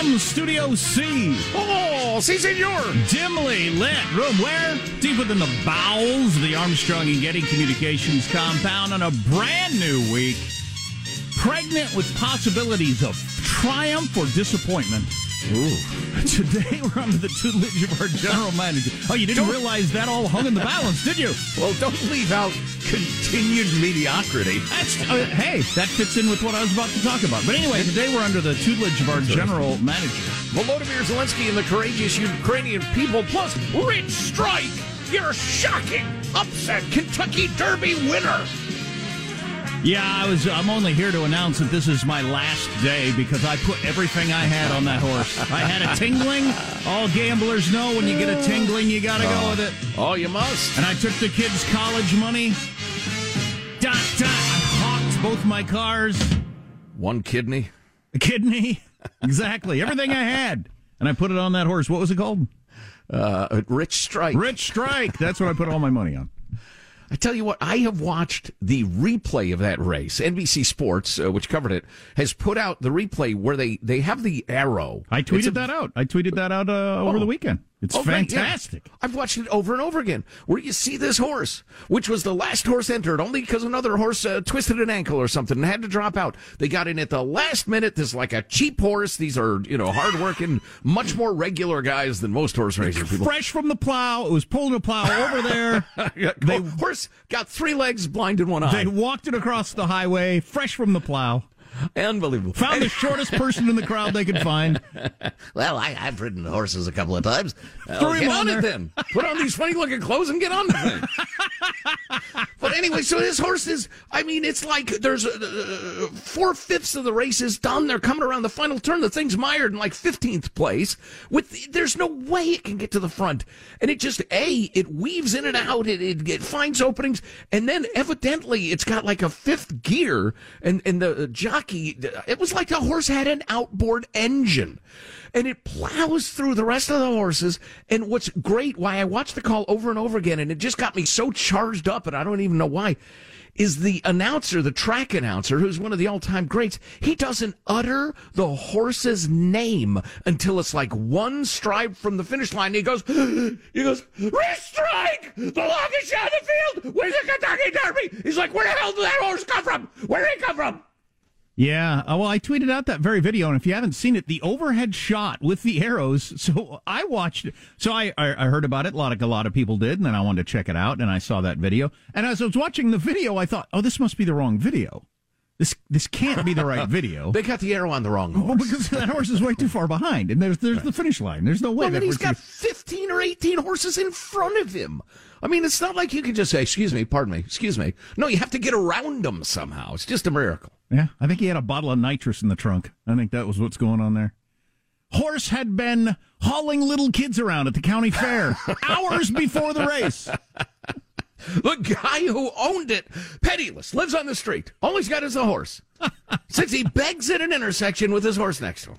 from Studio C. Oh, si, senor. Dimly lit room where? Deep within the bowels of the Armstrong and Getty Communications compound on a brand new week. Pregnant with possibilities of triumph or disappointment. Ooh. Today we're under the tutelage of our general manager. Oh, you didn't realize that all hung in the balance, did you? Well, don't leave out continued mediocrity. That's uh, hey, that fits in with what I was about to talk about. But anyway, today we're under the tutelage of our general manager. Volodymyr Zelensky and the courageous Ukrainian people, plus Rich Strike, your shocking upset Kentucky Derby winner. Yeah, I was. I'm only here to announce that this is my last day because I put everything I had on that horse. I had a tingling. All gamblers know when you get a tingling, you got to go with it. Oh, you must. And I took the kids' college money. Dot dot. I hawked both my cars. One kidney. A kidney. Exactly. Everything I had. And I put it on that horse. What was it called? Uh, Rich Strike. Rich Strike. That's what I put all my money on. I tell you what, I have watched the replay of that race. NBC Sports, uh, which covered it, has put out the replay where they, they have the arrow. I tweeted a- that out. I tweeted that out uh, over Oh. the weekend. It's Oh, right, yeah. fantastic. I've watched it over and over again. Where you see this horse, which was the last horse entered, only because another horse uh, twisted an ankle or something and had to drop out. They got in at the last minute. This is like a cheap horse. These are you know hardworking, much more regular guys than most horse racing people. Fresh from the plow. It was pulling a plow over there. they, horse got three legs, blind in one eye. They walked it across the highway, fresh from the plow. Unbelievable. Found the shortest person in the crowd they could find. Well, I, I've ridden horses a couple of times. Uh, Throw him get on on, it then. Put on these funny looking clothes and get on the thing. but anyway, so this horse is, I mean, it's like there's uh, four fifths of the race is done. They're coming around the final turn. The thing's mired in like 15th place. With There's no way it can get to the front. And it just, A, it weaves in and out. It, it, it finds openings. And then evidently it's got like a fifth gear. And, and the jockey, it was like the horse had an outboard engine and it plows through the rest of the horses. And what's great, why I watched the call over and over again, and it just got me so charged up, and I don't even know why, is the announcer, the track announcer, who's one of the all-time greats. He doesn't utter the horse's name until it's like one stride from the finish line. He goes, he goes, Rich Strike, the longest shot in the field. Where's the Kentucky Derby? He's like, where the hell did that horse come from? Where did he come from? Yeah, uh, well, I tweeted out that very video, and if you haven't seen it, the overhead shot with the arrows. So I watched it. So I, I, I heard about it, like a lot of people did, and then I wanted to check it out, and I saw that video. And as I was watching the video, I thought, oh, this must be the wrong video. This this can't be the right video. They got the arrow on the wrong horse. Well, because that horse is way too far behind, and there's there's the finish line. There's no way Well, that then he's got 15 or 18 horses in front of him. I mean, it's not like you can just say, excuse me, pardon me, excuse me. No, you have to get around them somehow. It's just a miracle. Yeah, I think he had a bottle of nitrous in the trunk. I think that was what's going on there. Horse had been hauling little kids around at the county fair hours before the race. The guy who owned it, penniless, lives on the street. All he's got is a horse. Since he begs at an intersection with his horse next to him.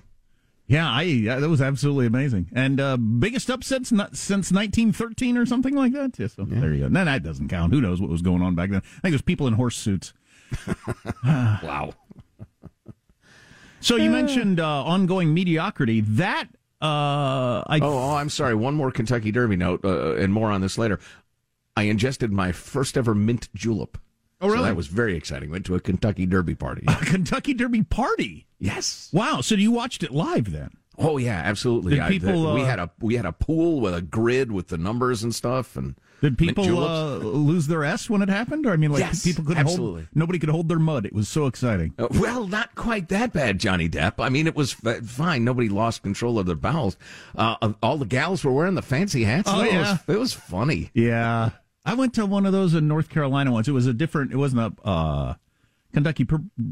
Yeah, I yeah, that was absolutely amazing. And uh, biggest upset since since 1913 or something like that. Yeah, so there you go. No, that doesn't count. Who knows what was going on back then? I think there's people in horse suits. Wow. So you mentioned uh, ongoing mediocrity. That uh, I Oh, oh, I'm sorry. One more Kentucky Derby note, uh, and more on this later. I ingested my first ever mint julep. Oh, really? So that was very exciting. Went to a Kentucky Derby party. A Kentucky Derby party. yes. Wow. So you watched it live then? Oh yeah, absolutely. I- people, we uh, had a we had a pool with a grid with the numbers and stuff, and Did people uh, lose their s when it happened? Or I mean, like Yes, people could absolutely. hold nobody could hold their mud. It was so exciting. Uh, well, not quite that bad, Johnny Depp. I mean, it was f- fine. Nobody lost control of their bowels. Uh, all the gals were wearing the fancy hats. Oh, it, yeah. was, it was funny. Yeah, I went to one of those in North Carolina once. It was a different. It wasn't a uh, Kentucky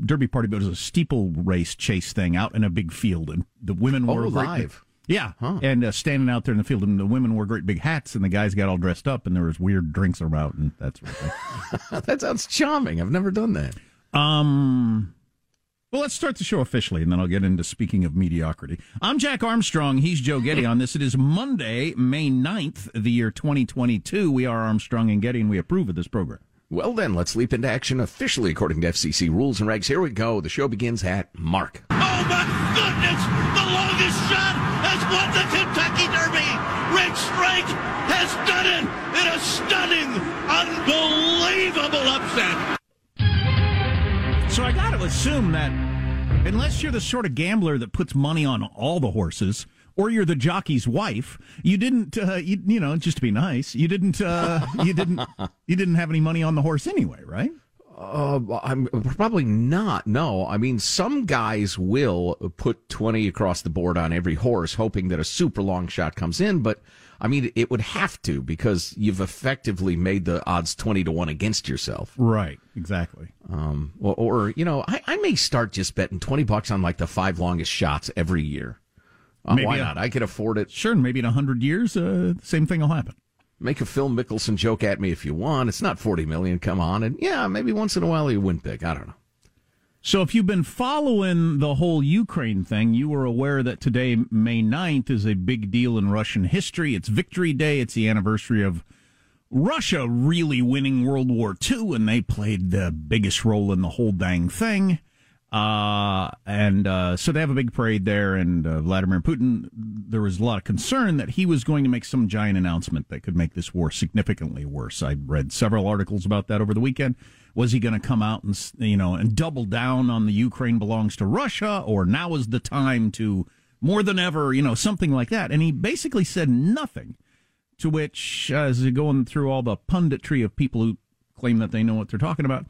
Derby party, but it was a steeple race chase thing out in a big field, and the women Oh, were great- live. Yeah, and uh, standing out there in the field, and the women wore great big hats, and the guys got all dressed up, and there was weird drinks around, and that's sort of that sounds charming. I've never done that. Um. Well, let's start the show officially, and then I'll get into speaking of mediocrity. I'm Jack Armstrong. He's Joe Getty on this. It is Monday, May 9th, the year 2022. We are Armstrong and Getty, and we approve of this program. Well, then, let's leap into action officially according to FCC rules and regs. Here we go. The show begins at Mark. Oh my goodness! The longest shot has won the Kentucky Derby. Rich Strike has done it in a stunning, unbelievable upset. So I got to assume that unless you're the sort of gambler that puts money on all the horses, or you're the jockey's wife, you didn't, uh, you, you know, just to be nice, you didn't, uh, you didn't, you didn't have any money on the horse anyway, right? Uh, I'm probably not. No, I mean some guys will put twenty across the board on every horse, hoping that a super long shot comes in. But I mean, it would have to because you've effectively made the odds twenty to one against yourself. Right, exactly. Um, or, or you know, I, I may start just betting twenty bucks on like the five longest shots every year. Uh, why a- not? I could afford it. Sure, and maybe in a hundred years, uh, the same thing will happen. Make a Phil Mickelson joke at me if you want. It's not forty million. Come on, and yeah, maybe once in a while you win big. I don't know. So if you've been following the whole Ukraine thing, you were aware that today, May 9th, is a big deal in Russian history. It's Victory Day. It's the anniversary of Russia really winning World War II, and they played the biggest role in the whole dang thing. Uh, and uh, so they have a big parade there, and uh, Vladimir Putin, there was a lot of concern that he was going to make some giant announcement that could make this war significantly worse. I read several articles about that over the weekend. Was he going to come out and you know and double down on the Ukraine belongs to Russia, or now is the time to more than ever, you know, something like that? And he basically said nothing. To which, as going through all the punditry of people who claim that they know what they're talking about,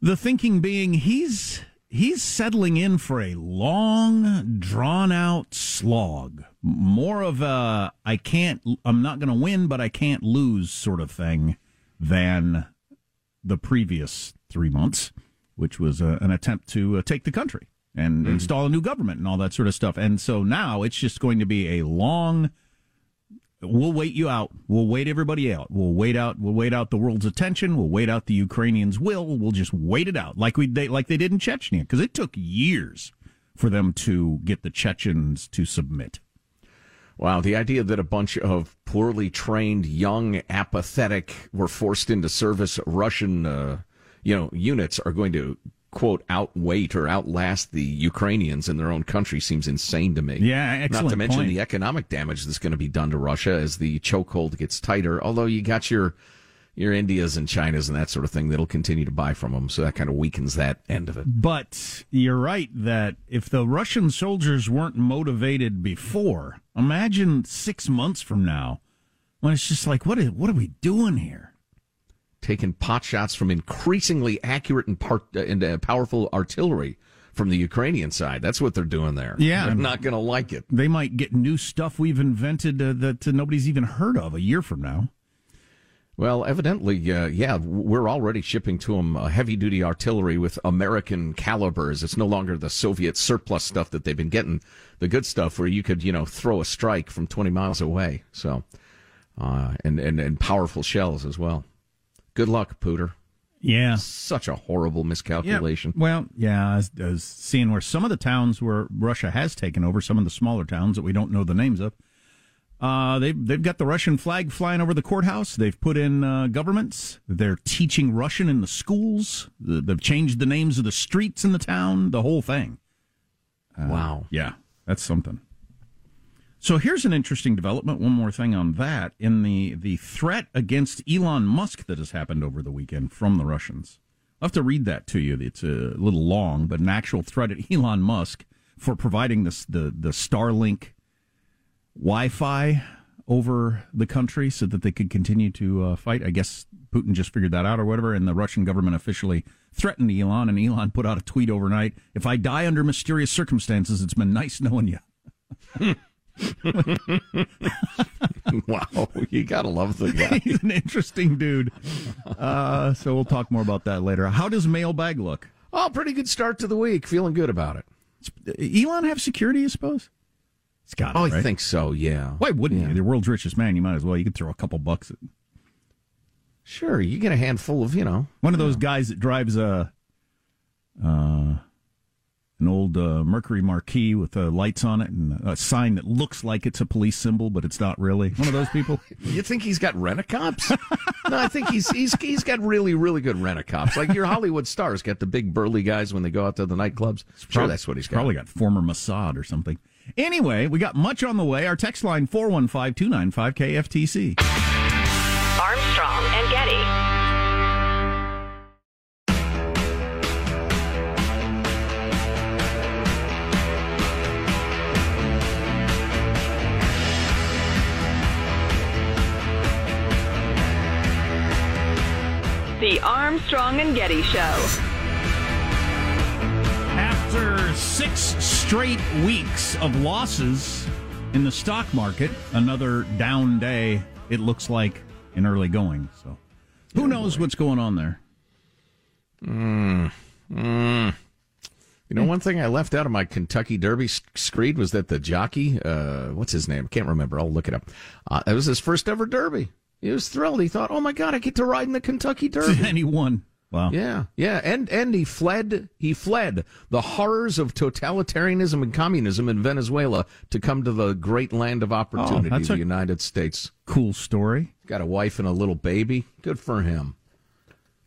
the thinking being he's he's settling in for a long, drawn out slog. More of a I can't, I'm not going to win, but I can't lose sort of thing than the previous three months, which was uh, an attempt to uh, take the country and Mm-hmm. install a new government and all that sort of stuff. And so now it's just going to be a long. We'll wait you out. We'll wait everybody out. We'll wait out. We'll wait out the world's attention. We'll wait out the Ukrainians' will. We'll just wait it out, like we they, like they did in Chechnya, because it took years for them to get the Chechens to submit. Wow, the idea that a bunch of poorly trained, young, apathetic, were forced into service Russian, uh, you know, units are going to quote outweight or outlast the Ukrainians in their own country seems insane to me. Yeah, Not to mention point. the economic damage that's going to be done to Russia as the chokehold gets tighter. Although you got your your Indias and Chinas and that sort of thing that'll continue to buy from them, so that kind of weakens that end of it. But you're right that if the Russian soldiers weren't motivated before, imagine six months from now when it's just like, what is, what are we doing here? Taking pot shots from increasingly accurate and, part, uh, and uh, powerful artillery from the Ukrainian side. That's what they're doing there. Yeah. They're not going to like it. They might get new stuff we've invented uh, that uh, nobody's even heard of a year from now. Well, evidently, uh, yeah, we're already shipping to them uh, heavy duty artillery with American calibers. It's no longer the Soviet surplus stuff that they've been getting, the good stuff where you could, you know, throw a strike from 20 miles away. So, uh, and, and, and powerful shells as well. Good luck, Pooter. Yeah. Such a horrible miscalculation. Well, yeah, as, as seeing where some of the towns where Russia has taken over, some of the smaller towns that we don't know the names of, uh, they've they've got the Russian flag flying over the courthouse. They've put in uh, governments. They're teaching Russian in the schools. They've changed the names of the streets in the town. The whole thing. wow. Yeah, that's something. So here's an interesting development. One more thing on that in the the threat against Elon Musk that has happened over the weekend from the Russians. I'll have to read that to you. It's a little long, but an actual threat at Elon Musk for providing this the the Starlink Wi-Fi over the country so that they could continue to uh, fight. I guess Putin just figured that out or whatever, and the Russian government officially threatened Elon, and Elon put out a tweet overnight: "If I die under mysterious circumstances, it's been nice knowing you." wow. You got to love the guy. He's an interesting dude. Uh, so we'll talk more about that later. How does mailbag look? Oh, pretty good start to the week. Feeling good about it. Elon have security, you suppose? It's got. Oh, it, I think so. Yeah. Why wouldn't Yeah. you? The world's richest man. You might as well. You could throw a couple bucks at Sure, you get a handful of you know. one of those guys that drives a, uh, an old uh, Mercury Marquis with uh, lights on it and a sign that looks like it's a police symbol, but it's not really. One of those people. You think he's got rent a cops? no, I think he's he's he's got really really good rent a cops. Like your Hollywood stars get the big burly guys when they go out to the nightclubs. Sure, that's what he's got. Probably got former Mossad or something. Anyway, we got much on the way. Our text line 415 295 KFTC. Armstrong The Armstrong and Getty Show. After six straight weeks of losses in the stock market, another down day, it looks like, in early going. So who knows what's going on there? You know, one thing I left out of my Kentucky Derby screed was that the jockey, uh, what's his name? I can't remember. I'll look it up. Uh, it was his first ever Derby. He was thrilled. He thought, "Oh my God, I get to ride in the Kentucky Derby." and he won. Wow. Yeah, yeah, and and he fled. He fled the horrors of totalitarianism and communism in Venezuela to come to the great land of opportunity, oh, that's the United States. Cool story. Got a wife and a little baby. Good for him.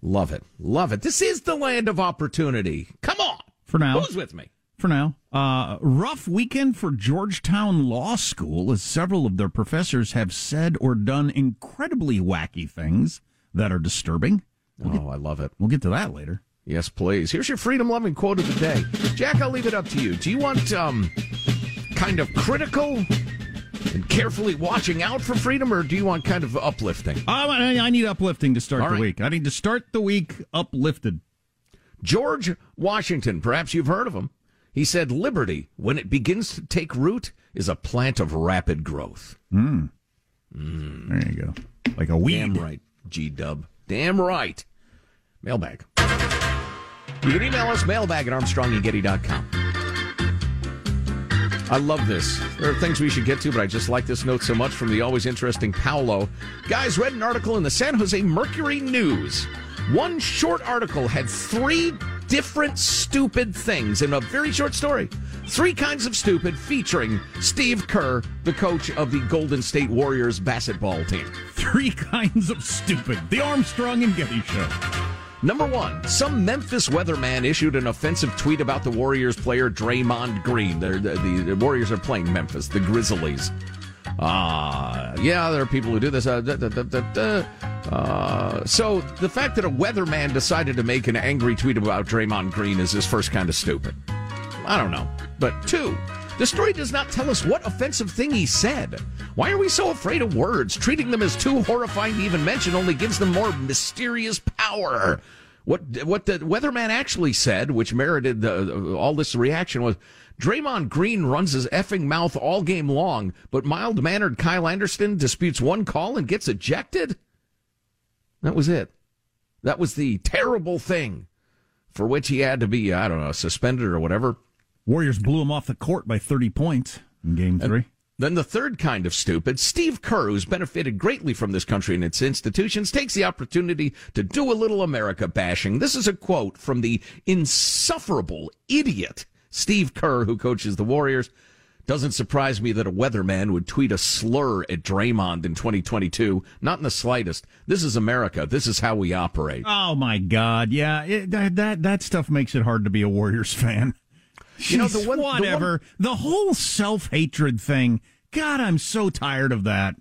Love it, love it. This is the land of opportunity. Come on, For now. who's with me? For now. Uh, rough weekend for Georgetown Law School as several of their professors have said or done incredibly wacky things that are disturbing. Oh, I love it. We'll get to that later. Yes, please. Here's your freedom loving quote of the day. Jack, I'll leave it up to you. Do you want um, kind of critical and carefully watching out for freedom, or do you want kind of uplifting? I, I need uplifting to start All the right. week. I need to start the week uplifted. George Washington, perhaps you've heard of him. He said, Liberty, when it begins to take root, is a plant of rapid growth. Mm. Mm. There you go. Like a weed. Damn right, G Dub. Damn right. Mailbag. You can email us mailbag at armstrongandgetty.com. I love this. There are things we should get to, but I just like this note so much from the always interesting Paolo. Guys, read an article in the San Jose Mercury News. One short article had three different stupid things in a very short story. Three kinds of stupid featuring Steve Kerr, the coach of the Golden State Warriors basketball team. Three kinds of stupid. The Armstrong and Getty Show. Number one, some Memphis weatherman issued an offensive tweet about the Warriors player Draymond Green. The, the, the Warriors are playing Memphis, the Grizzlies. Uh, yeah, there are people who do this. Uh, da, da, da, uh, so the fact that a weatherman decided to make an angry tweet about Draymond Green is his first kind of stupid. I don't know. But two, the story does not tell us what offensive thing he said. Why are we so afraid of words? Treating them as too horrifying to even mention only gives them more mysterious power. What what the weatherman actually said, which merited the, all this reaction, was Draymond Green runs his effing mouth all game long, but mild mannered Kyle Anderson disputes one call and gets ejected. That was it. That was the terrible thing for which he had to be, I don't know, suspended or whatever. Warriors blew him off the court by 30 points in game three. And then the third kind of stupid, Steve Kerr, who's benefited greatly from this country and its institutions, takes the opportunity to do a little America bashing. This is a quote from the insufferable idiot Steve Kerr, who coaches the Warriors. Doesn't surprise me that a weatherman would tweet a slur at Draymond in 2022. Not in the slightest. This is America. This is how we operate. Oh my God. Yeah. It, that, that, that stuff makes it hard to be a Warriors fan. You know, the one, whatever. The, one, the whole self hatred thing. God, I'm so tired of that.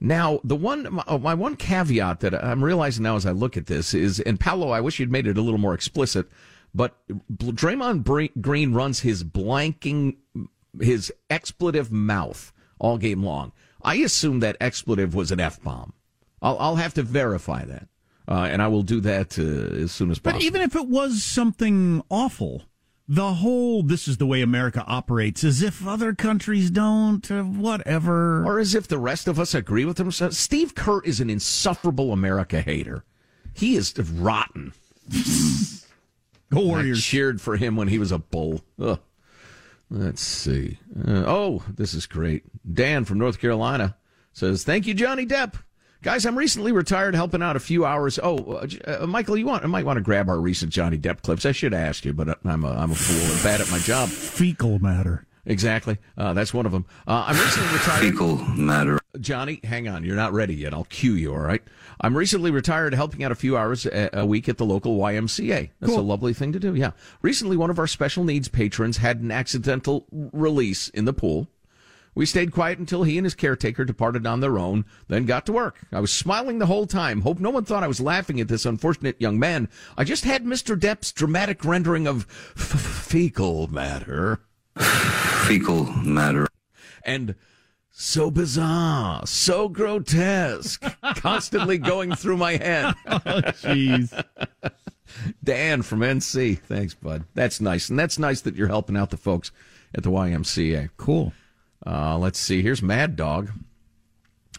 Now, the one, my, uh, my, one caveat that I'm realizing now as I look at this is, and Paolo, I wish you'd made it a little more explicit, but Draymond Green runs his blanking, his expletive mouth all game long. I assume that expletive was an F bomb. I'll, I'll have to verify that. Uh, and I will do that uh, as soon as possible. But even if it was something awful, the whole this is the way America operates, as if other countries don't, uh, whatever. Or as if the rest of us agree with them. Steve Kerr is an insufferable America hater. He is rotten. Go Warriors. I cheered for him when he was a bull. Ugh. Let's see. Uh, oh, this is great. Dan from North Carolina says, Thank you, Johnny Depp. Guys, I'm recently retired, helping out a few hours. Oh, uh, uh, Michael, you want? I might want to grab our recent Johnny Depp clips. I should ask you, but I'm a, I'm a fool and bad at my job. Fecal matter. Exactly. Uh, that's one of them. Uh, I'm recently retired. Fecal matter. Johnny, hang on. You're not ready yet. I'll cue you. All right. I'm recently retired, helping out a few hours a, a week at the local YMCA. That's cool. a lovely thing to do. Yeah. Recently, one of our special needs patrons had an accidental release in the pool. We stayed quiet until he and his caretaker departed on their own, then got to work. I was smiling the whole time. Hope no one thought I was laughing at this unfortunate young man. I just had Mr. Depp's dramatic rendering of f- fecal matter. Fecal matter. And so bizarre, so grotesque, constantly going through my head. oh, jeez. Dan from NC. Thanks, bud. That's nice. And that's nice that you're helping out the folks at the YMCA. Cool. Uh, let's see. Here's Mad Dog.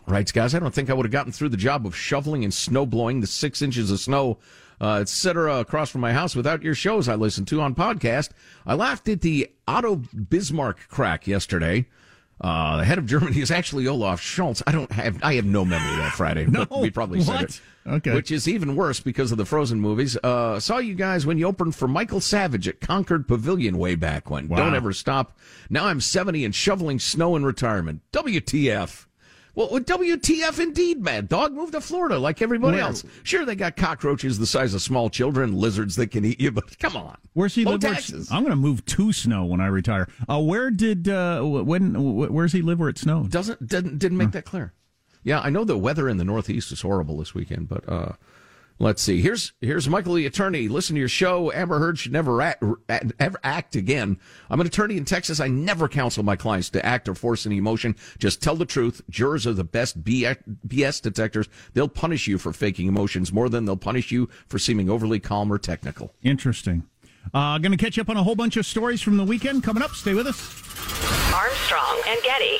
Writes, guys, I don't think I would have gotten through the job of shoveling and snow blowing the six inches of snow, uh, etc., across from my house without your shows I listened to on podcast. I laughed at the Otto Bismarck crack yesterday. Uh, the head of Germany is actually Olaf Scholz. I don't have, I have no memory of that Friday. no, we probably said what? it. Okay. Which is even worse because of the Frozen movies. Uh, saw you guys when you opened for Michael Savage at Concord Pavilion way back when. Wow. Don't ever stop. Now I'm 70 and shoveling snow in retirement. WTF. Well, WTF indeed, man. Dog moved to Florida like everybody well, else. Sure, they got cockroaches the size of small children, lizards that can eat you, but come on. Where's he live? Taxes. I'm going to move to snow when I retire. Uh, where did uh, when? Where's he live where it snowed? Doesn't didn't didn't make huh. that clear. Yeah, I know the weather in the Northeast is horrible this weekend, but uh, Let's see. Here's here's Michael the attorney. Listen to your show. Amber Heard should never act, ever act again. I'm an attorney in Texas. I never counsel my clients to act or force any emotion. Just tell the truth. Jurors are the best BS detectors. They'll punish you for faking emotions more than they'll punish you for seeming overly calm or technical. Interesting. Uh, going to catch up on a whole bunch of stories from the weekend coming up. Stay with us. Armstrong and Getty.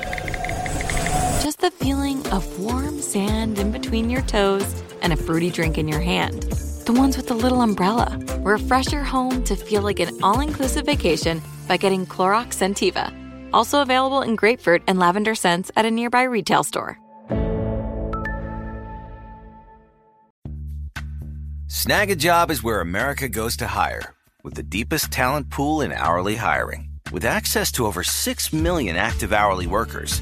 just the feeling of warm sand in between your toes and a fruity drink in your hand. The ones with the little umbrella. Refresh your home to feel like an all inclusive vacation by getting Clorox Scentiva. Also available in grapefruit and lavender scents at a nearby retail store. Snagajob is where America goes to hire, with the deepest talent pool in hourly hiring. With access to over 6 million active hourly workers,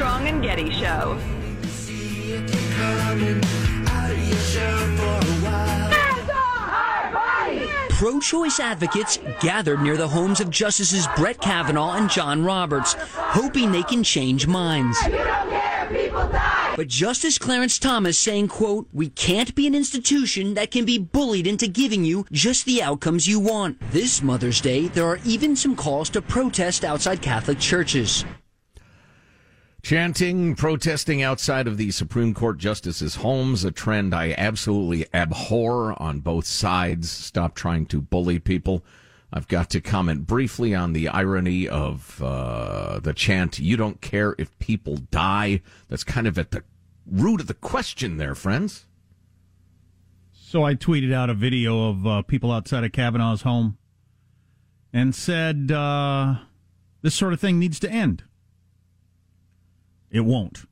Armstrong and Getty Show. Pro choice advocates gathered near the homes of Justices Brett Kavanaugh and John Roberts, hoping they can change minds. But Justice Clarence Thomas saying, quote, we can't be an institution that can be bullied into giving you just the outcomes you want. This Mother's Day, there are even some calls to protest outside Catholic churches. Chanting, protesting outside of the Supreme Court justices' homes, a trend I absolutely abhor on both sides. Stop trying to bully people. I've got to comment briefly on the irony of uh, the chant, You don't care if people die. That's kind of at the root of the question there, friends. So I tweeted out a video of uh, people outside of Kavanaugh's home and said, uh, This sort of thing needs to end. It won't.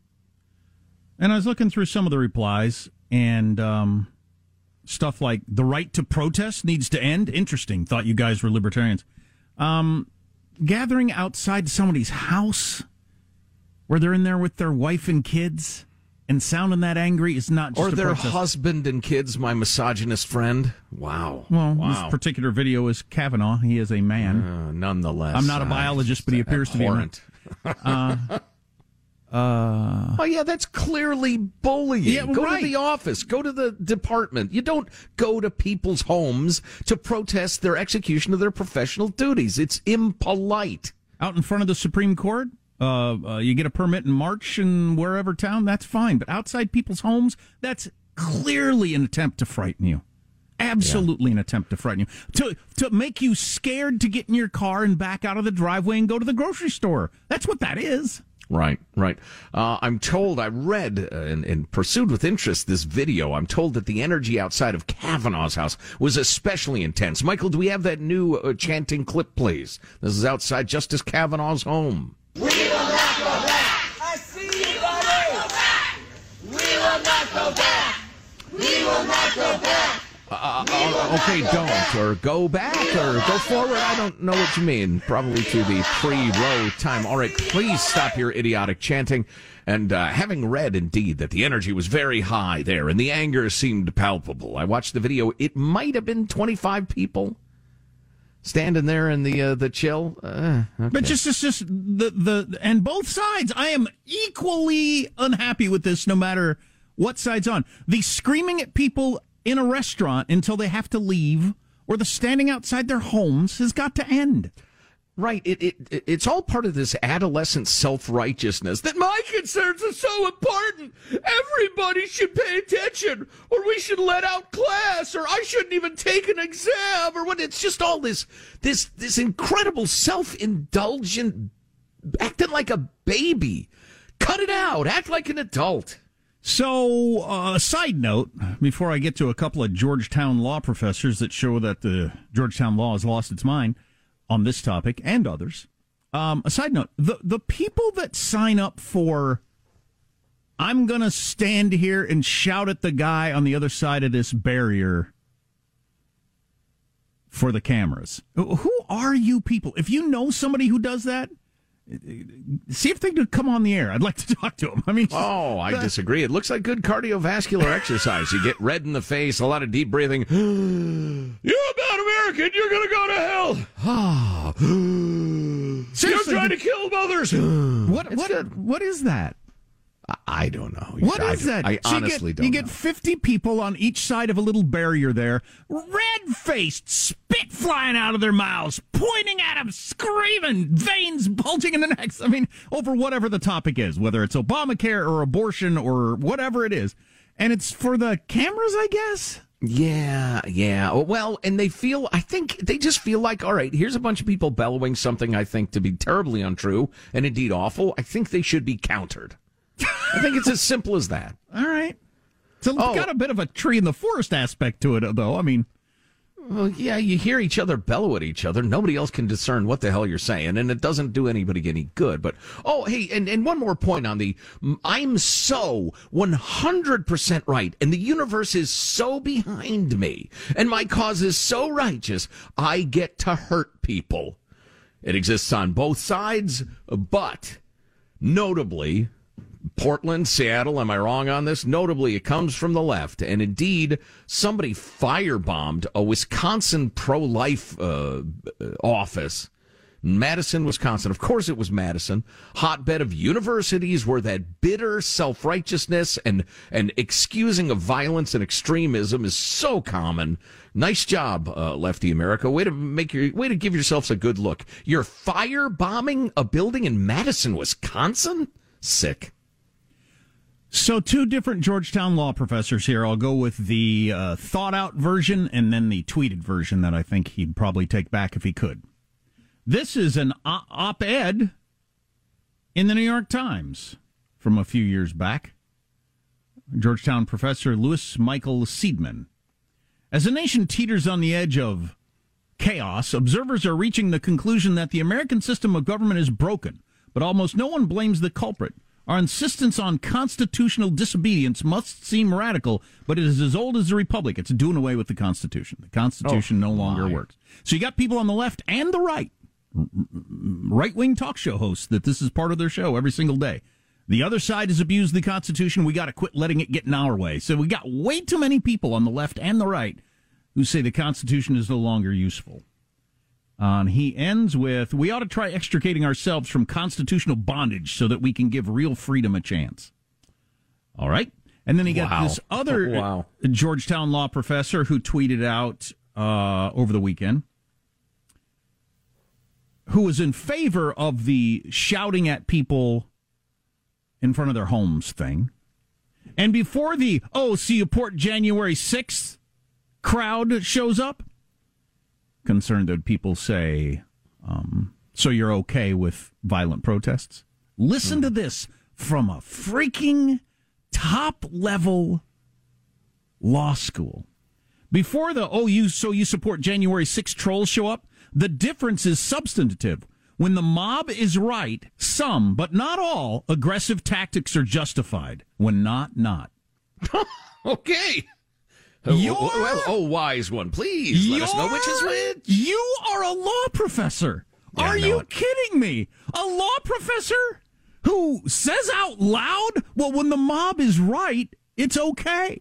And I was looking through some of the replies and um, stuff like the right to protest needs to end. Interesting. Thought you guys were libertarians. Um, gathering outside somebody's house where they're in there with their wife and kids and sounding that angry is not just or their protest. husband and kids, my misogynist friend. Wow. Well, wow. this particular video is Kavanaugh. He is a man. Uh, nonetheless, I'm not a uh, biologist, but he appears to be. A man. Uh, Uh, oh yeah, that's clearly bullying. Yeah, go right. to the office, go to the department. You don't go to people's homes to protest their execution of their professional duties. It's impolite. out in front of the Supreme Court, uh, uh, you get a permit in March and wherever town, that's fine. But outside people's homes, that's clearly an attempt to frighten you. Absolutely an attempt to frighten you. To to make you scared to get in your car and back out of the driveway and go to the grocery store. That's what that is. Right, right. Uh, I'm told, I read uh, and, and pursued with interest this video. I'm told that the energy outside of Kavanaugh's house was especially intense. Michael, do we have that new uh, chanting clip, please? This is outside Justice Kavanaugh's home. We will not go back. I see you, buddy. We will not go back. We will not go back. Uh, uh, okay, don't, or go back, or go forward. I don't know what you mean. Probably to the pre-Roe time. All right, please stop your idiotic chanting. And uh, having read, indeed, that the energy was very high there, and the anger seemed palpable. I watched the video. It might have been 25 people standing there in the uh, the chill. Uh, okay. But just, just, just the the and both sides. I am equally unhappy with this, no matter what side's on. The screaming at people in a restaurant until they have to leave, or the standing outside their homes, has got to end. Right. It, it it's all part of this adolescent self righteousness that my concerns are so important. Everybody should pay attention, or we should let out class, or I shouldn't even take an exam, or what. It's just all this this this incredible self indulgent acting like a baby. Cut it out. Act like an adult. So, uh, side note, before I get to a couple of Georgetown law professors that show that the Georgetown law has lost its mind on this topic and others. Um, a side note: the the people that sign up for, I'm going to stand here and shout at the guy on the other side of this barrier for the cameras. Who are you people? If you know somebody who does that, see if they could come on the air. I'd like to talk to them. I mean, oh, I disagree. It looks like good cardiovascular exercise. You get red in the face, a lot of deep breathing. you're a bad American. You're going to go to hell. Ah. you're trying to kill mothers. what what what is that? I don't know. What I, is that? I honestly get, don't You know. get 50 people on each side of a little barrier there, red faced, spit flying out of their mouths, pointing at them, screaming, veins bulging in the necks. I mean, over whatever the topic is, whether it's Obamacare or abortion or whatever it is. And it's for the cameras, I guess? Yeah, yeah. Oh, well, and they feel, I think they just feel like, all right, here's a bunch of people bellowing something I think to be terribly untrue and indeed awful. I think they should be countered. I think it's as simple as that. All right. So it's Oh. got a bit of a tree in the forest aspect to it, though. I mean, Well, yeah, you hear each other bellow at each other. Nobody else can discern what the hell you're saying, and it doesn't do anybody any good. But, oh, hey, and, and one more point on the I'm so 100% right, and the universe is so behind me, and my cause is so righteous, I get to hurt people. It exists on both sides, but notably, Portland, Seattle, am I wrong on this? Notably, it comes from the left. And indeed, somebody firebombed a Wisconsin pro life uh, office. Madison, Wisconsin. Of course, it was Madison, hotbed of universities where that bitter self righteousness and, and excusing of violence and extremism is so common. Nice job, uh, Lefty America. Way to make your, way to give yourselves a good look. You're firebombing a building in Madison, Wisconsin? Sick. So, two different Georgetown law professors here. I'll go with the uh, thought out version and then the tweeted version that I think he'd probably take back if he could. This is an op ed in the New York Times from a few years back. Georgetown professor Louis Michael Seidman. As the nation teeters on the edge of chaos, observers are reaching the conclusion that the American system of government is broken, but almost no one blames the culprit. Our insistence on constitutional disobedience must seem radical, but it is as old as the Republic. It's doing away with the Constitution. The Constitution Oh, no longer my. works. So you got people on the left and the right, right wing talk show hosts, that this is part of their show every single day. The other side has abused the Constitution. We got to quit letting it get in our way. So we got way too many people on the left and the right who say the Constitution is no longer useful. Uh, and he ends with, "We ought to try extricating ourselves from constitutional bondage so that we can give real freedom a chance." All right, and then he got Wow. this other Wow. Georgetown law professor who tweeted out uh, over the weekend, who was in favor of the shouting at people in front of their homes thing. And before the, oh, see you port January 6th crowd shows up, concerned that people say, um, so you're okay with violent protests? Listen to this from a freaking top level law school. Before the, oh, you, so you support January 6 trolls show up, the difference is substantive. When the mob is right, some, but not all, aggressive tactics are justified. When not, not. Okay. Oh, oh, You're- Oh, well, oh, wise one, please let us know which is which. You are a law professor. Yeah, are you it. kidding me? A law professor who says out loud, well, when the mob is right, it's okay.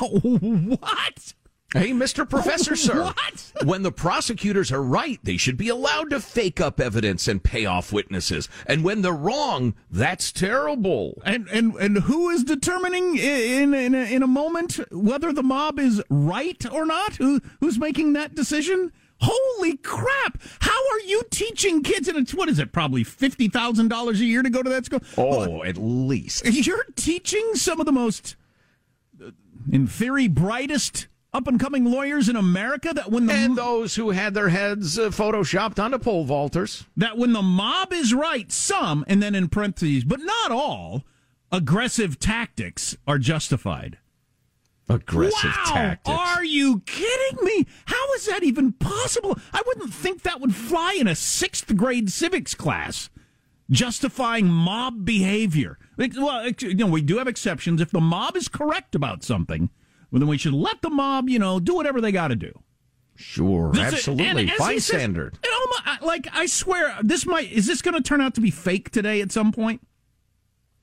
Oh, what? Hey, Mr. Professor, sir. What? When the prosecutors are right, they should be allowed to fake up evidence and pay off witnesses. And when they're wrong, that's terrible. And and and who is determining in in a, in a moment whether the mob is right or not? Who who's making that decision? Holy crap! How are you teaching kids? And it's what is it? Probably fifty thousand dollars a year to go to that school. Oh, at least. You're teaching some of the most, uh, in theory, brightest up and coming lawyers in America that when the And those who had their heads uh, photoshopped onto pole vaulters. that when the mob is right, some, and then in parentheses, but not all, aggressive tactics are justified. Aggressive wow, tactics. Are you kidding me? How is that even possible? I wouldn't think that would fly in a sixth grade civics class. Justifying mob behavior. Well, you know, we do have exceptions. If the mob is correct about something, well, then we should let the mob, you know, do whatever they got to do. Sure, This absolutely. and as says- standard. and almo- I- like I swear, this might is this going to turn out to be fake today at some point?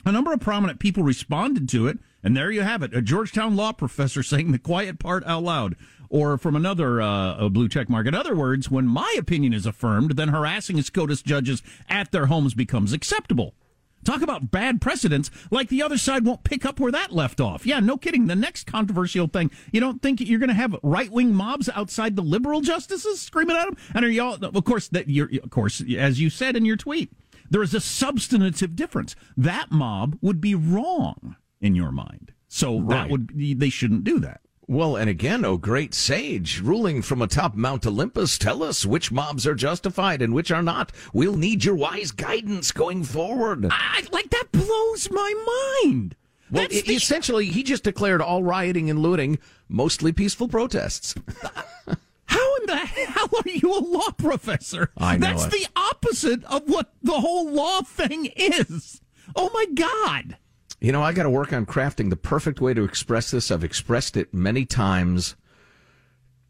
A number of prominent people responded to it, and there you have it: a Georgetown law professor saying the quiet part out loud, or from another uh, blue check mark. In other words, when my opinion is affirmed, then harassing SCOTUS judges at their homes becomes acceptable. Talk about bad precedents, like the other side won't pick up where that left off. Yeah, no kidding. The next controversial thing, you don't think you're going to have right wing mobs outside the liberal justices screaming at them? And are y'all, of course, that you're, of course, as you said in your tweet, there is a substantive difference. That mob would be wrong in your mind. So that Right. would, they shouldn't do that. Well, and again, oh great sage, ruling from atop Mount Olympus, tell us which mobs are justified and which are not. We'll need your wise guidance going forward. I, like, that blows my mind. Well, e- the- essentially, he just declared all rioting and looting mostly peaceful protests. How in the hell are you a law professor? I know That's it. the opposite of what the whole law thing is. Oh my God. You know, I got to work on crafting the perfect way to express this. I've expressed it many times.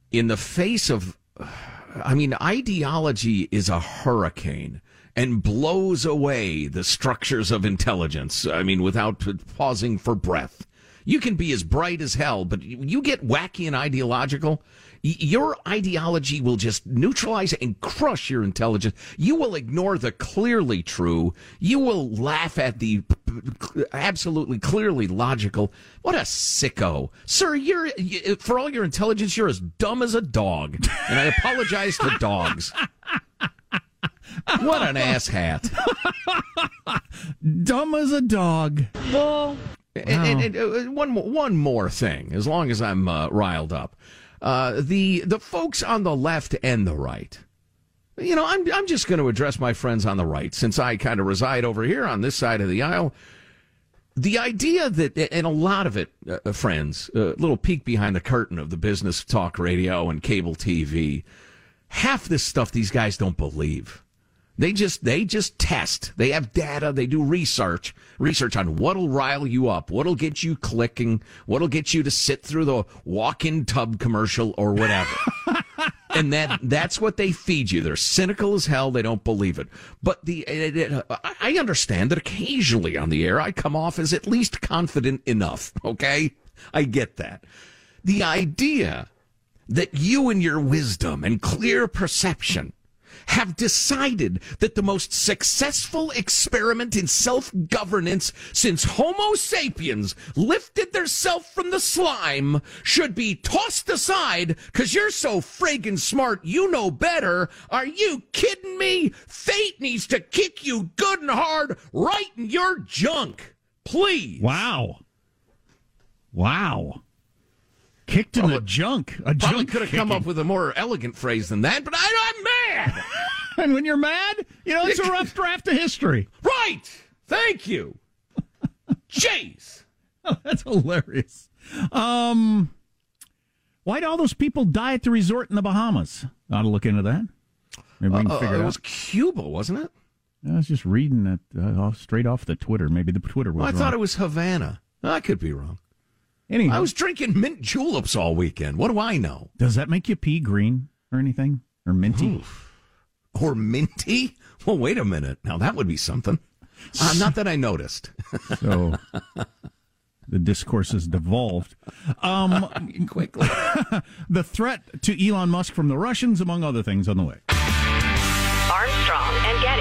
In the face of, I mean, ideology is a hurricane and blows away the structures of intelligence. I mean, without pausing for breath. You can be as bright as hell, but you get wacky and ideological. Y- Your ideology will just neutralize and crush your intelligence. You will ignore the clearly true. You will laugh at the p- p- absolutely clearly logical. What a sicko. Sir, you're, for all your intelligence, you're as dumb as a dog. And I apologize to dogs. What an asshat. Dumb as a dog. And, and- and, uh, one more, one more thing, as long as I'm uh, riled up, uh, the the folks on the left and the right. You know, I'm I'm just going to address my friends on the right since I kind of reside over here on this side of the aisle. The idea that, and a lot of it, uh, friends, a little peek behind the curtain of the business talk radio and cable TV, half this stuff these guys don't believe. They just they just test. They have data. They do research, research on what'll rile you up, what'll get you clicking, what'll get you to sit through the walk-in tub commercial or whatever. and that that's what they feed you. They're cynical as hell. They don't believe it. But the it, it, I I understand that occasionally on the air I come off as at least confident enough. Okay, I get that. The idea that you and your wisdom and clear perception have decided that the most successful experiment in self-governance since Homo sapiens lifted their self from the slime should be tossed aside because you're so friggin' smart, you know better. Are you kidding me? Fate needs to kick you good and hard right in your junk. Please. Wow. Wow. Kicked in Well, the junk. A Probably junk could have come up with a more elegant phrase than that, but I, I'm mad. and when you're mad, you know, it's a rough draft of history. Right. Thank you. Jeez. Oh, that's hilarious. Um, why'd all those people die at the resort in the Bahamas? Ought to look into that. Maybe we can Uh, figure it it out. was Cuba, wasn't it? I was just reading that uh, off, straight off the Twitter. Maybe the Twitter was Well, I wrong. thought it was Havana. I could be wrong. Anyhow, I was drinking mint juleps all weekend. What do I know? Does that make you pee green or anything? Or minty? Or minty? Well, wait a minute. Now that would be something. Uh, not that I noticed. So the discourse has devolved. Um, Quickly. the threat to Elon Musk from the Russians, among other things, on the way. Armstrong and Getty.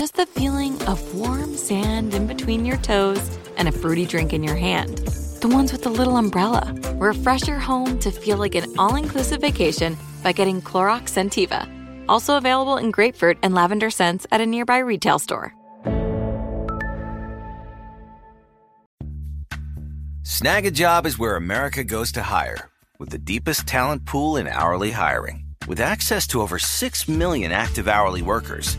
just the feeling of warm sand in between your toes and a fruity drink in your hand. The ones with the little umbrella. Refresh your home to feel like an all inclusive vacation by getting Clorox Scentiva. Also available in grapefruit and lavender scents at a nearby retail store. Snagajob is where America goes to hire, with the deepest talent pool in hourly hiring. With access to over 6 million active hourly workers,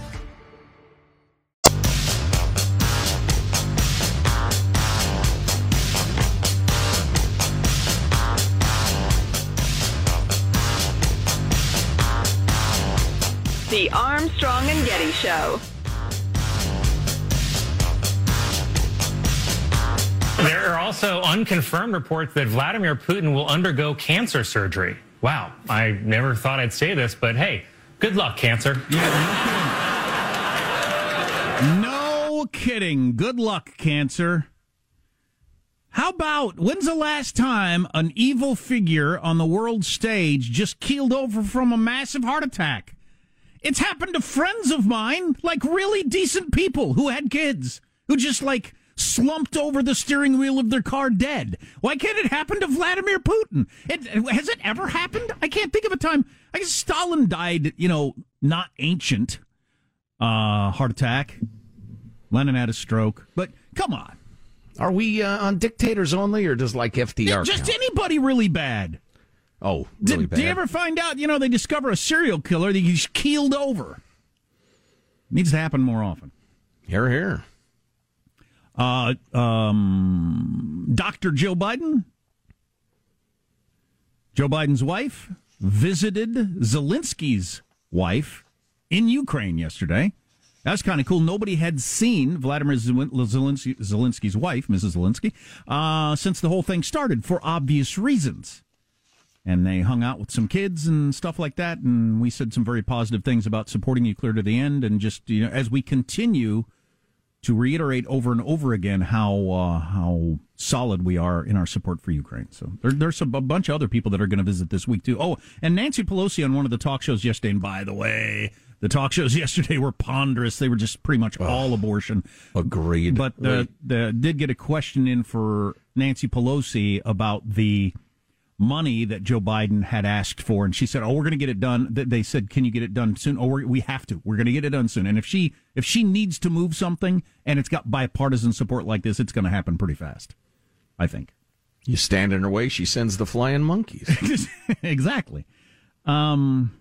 The Armstrong and Getty Show. There are also unconfirmed reports that Vladimir Putin will undergo cancer surgery. Wow, I never thought I'd say this, but hey, good luck, cancer. No kidding. Good luck, cancer. How about when's the last time an evil figure on the world stage just keeled over from a massive heart attack? It's happened to friends of mine, like really decent people who had kids, who just like slumped over the steering wheel of their car dead. Why can't it happen to Vladimir Putin? It, has it ever happened? I can't think of a time. I guess Stalin died, you know, not ancient. Uh, heart attack. Lenin had a stroke. But come on. Are we uh, on dictators only, or does like FDR? Just count? anybody really bad. Oh, really did, bad. did you ever find out? You know, they discover a serial killer that he's keeled over. Needs to happen more often. Here, here. Uh, um, Dr. Joe Biden, Joe Biden's wife, visited Zelensky's wife in Ukraine yesterday. That's kind of cool. Nobody had seen Vladimir Zelensky, Zelensky's wife, Mrs. Zelensky, uh, since the whole thing started for obvious reasons. And they hung out with some kids and stuff like that. And we said some very positive things about supporting you clear to the end. And just, you know, as we continue to reiterate over and over again how uh, how solid we are in our support for Ukraine. So there, there's a, a bunch of other people that are going to visit this week too. Oh, and Nancy Pelosi on one of the talk shows yesterday. And by the way, the talk shows yesterday were ponderous. They were just pretty much all abortion. Agreed. But the, the did get a question in for Nancy Pelosi about the money that Joe Biden had asked for, and she said, "Oh, we're going to get it done." They said, "Can you get it done soon?" Oh, we have to. We're going to get it done soon. And if she if she needs to move something and it's got bipartisan support like this, it's going to happen pretty fast. I think. You stand in her way, she sends the flying monkeys. exactly. Um.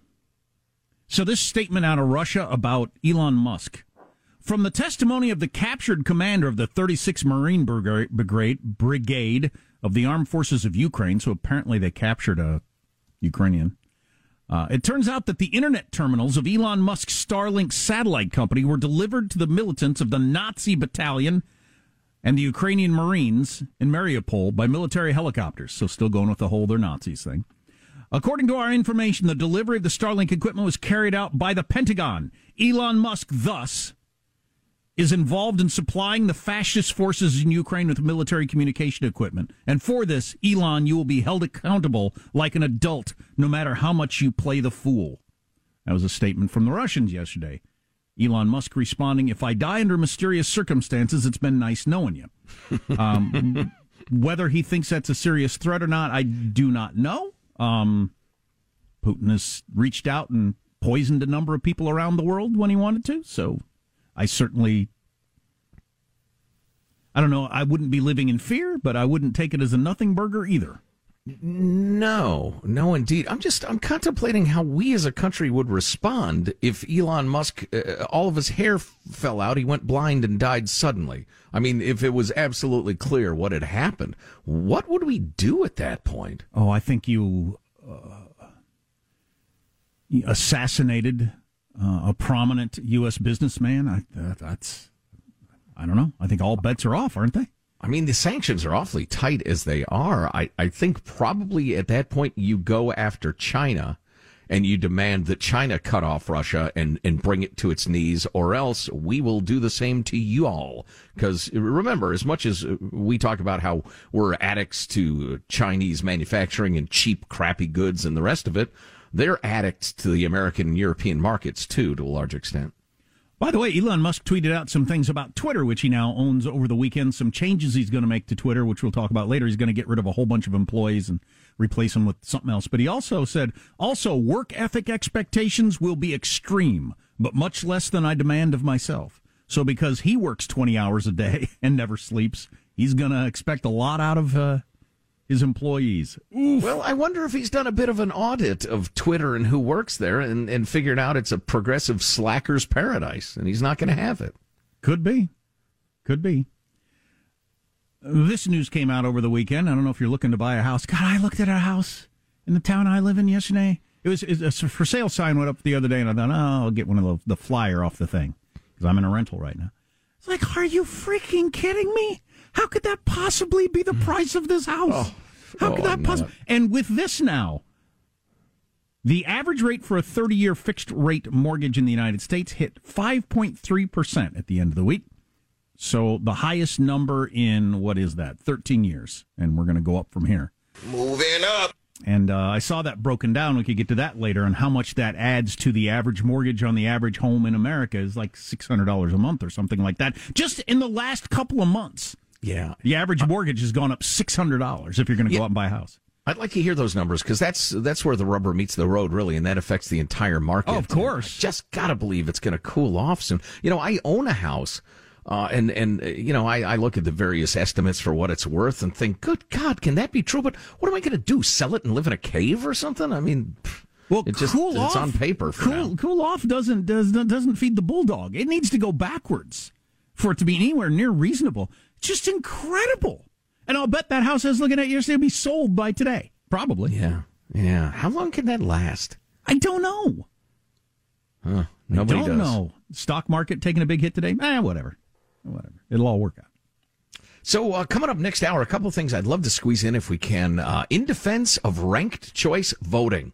So this statement out of Russia about Elon Musk. From the testimony of the captured commander of the 36th Marine Brigade, of the Armed Forces of Ukraine, so apparently they captured a Ukrainian. Uh, it turns out that the internet terminals of Elon Musk's Starlink satellite company were delivered to the militants of the Nazi battalion and the Ukrainian Marines in Mariupol by military helicopters. So still going with the whole they're Nazis thing. According to our information, the delivery of the Starlink equipment was carried out by the Pentagon. Elon Musk thus is involved in supplying the fascist forces in Ukraine with military communication equipment. And for this, Elon, you will be held accountable like an adult, no matter how much you play the fool. That was a statement from the Russians yesterday. Elon Musk responding, If I die under mysterious circumstances, it's been nice knowing you. Um, whether he thinks that's a serious threat or not, I do not know. Um, Putin has reached out and poisoned a number of people around the world when he wanted to, so I certainly, I don't know, I wouldn't be living in fear, but I wouldn't take it as a nothing burger either. No, no, indeed. I'm just I'm contemplating how we as a country would respond if Elon Musk, uh, all of his hair f- fell out, he went blind and died suddenly. I mean, if it was absolutely clear what had happened, what would we do at that point? Oh, I think you uh, assassinated uh, a prominent U.S. businessman. I, uh, that's I don't know. I think all bets are off, aren't they? I mean, the sanctions are awfully tight as they are. I, I think probably at that point you go after China and you demand that China cut off Russia and, and bring it to its knees, or else we will do the same to you all. Because remember, as much as we talk about how we're addicts to Chinese manufacturing and cheap, crappy goods and the rest of it, they're addicts to the American and European markets too, to a large extent. By the way, Elon Musk tweeted out some things about Twitter, which he now owns over the weekend. Some changes he's going to make to Twitter, which we'll talk about later. He's going to get rid of a whole bunch of employees and replace them with something else. But he also said, also, work ethic expectations will be extreme, but much less than I demand of myself. So because he works 20 hours a day and never sleeps, he's going to expect a lot out of uh, his employees. Oof. Well, I wonder if he's done a bit of an audit of Twitter and who works there and, and figured out it's a progressive slacker's paradise and he's not going to have it. Could be. Could be. This news came out over the weekend. I don't know if you're looking to buy a house. God, I looked at a house in the town I live in yesterday. It was, it was a for sale sign went up the other day, and I thought, oh, I'll get one of the, the flyer off the thing because I'm in a rental right now. It's like, are you freaking kidding me? How could that possibly be the price of this house? Oh, How could oh, that possibly? And with this now, the average rate for a 30 year fixed rate mortgage in the United States hit 5.3% at the end of the week. So the highest number in what is that? 13 years. And we're going to go up from here. Moving up. And uh, I saw that broken down. We could get to that later on how much that adds to the average mortgage on the average home in America is like six hundred dollars a month or something like that. Just in the last couple of months, Yeah. the average mortgage has gone up six hundred dollars if you're going to go out and buy a house. I'd like to hear those numbers because that's that's where the rubber meets the road, really, and that affects the entire market. Oh, of course. I just gotta believe it's going to cool off soon. You know, I own a house, uh, and and you know, I, I look at the various estimates for what it's worth and think, good God, can that be true? But what am I going to do? Sell it and live in a cave or something? I mean, pff, Well, it just cool it's on paper. For cool, now. cool off doesn't does doesn't feed the bulldog. It needs to go backwards for it to be anywhere near reasonable. Just incredible. And I'll bet that house I was looking at yesterday will be sold by today. Probably. Yeah, yeah. How long can that last? I don't know. Huh, nobody I don't does. know. Stock market taking a big hit today. Eh, whatever. Whatever. It'll all work out. So, uh, coming up next hour, a couple of things I'd love to squeeze in if we can. Uh, in defense of ranked choice voting.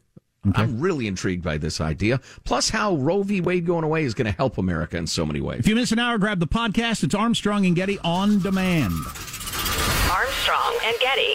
I'm really intrigued by this idea. Plus, how Roe v. Wade going away is going to help America in so many ways. If you miss an hour, grab the podcast. It's Armstrong and Getty on demand. Armstrong and Getty.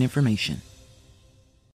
important information.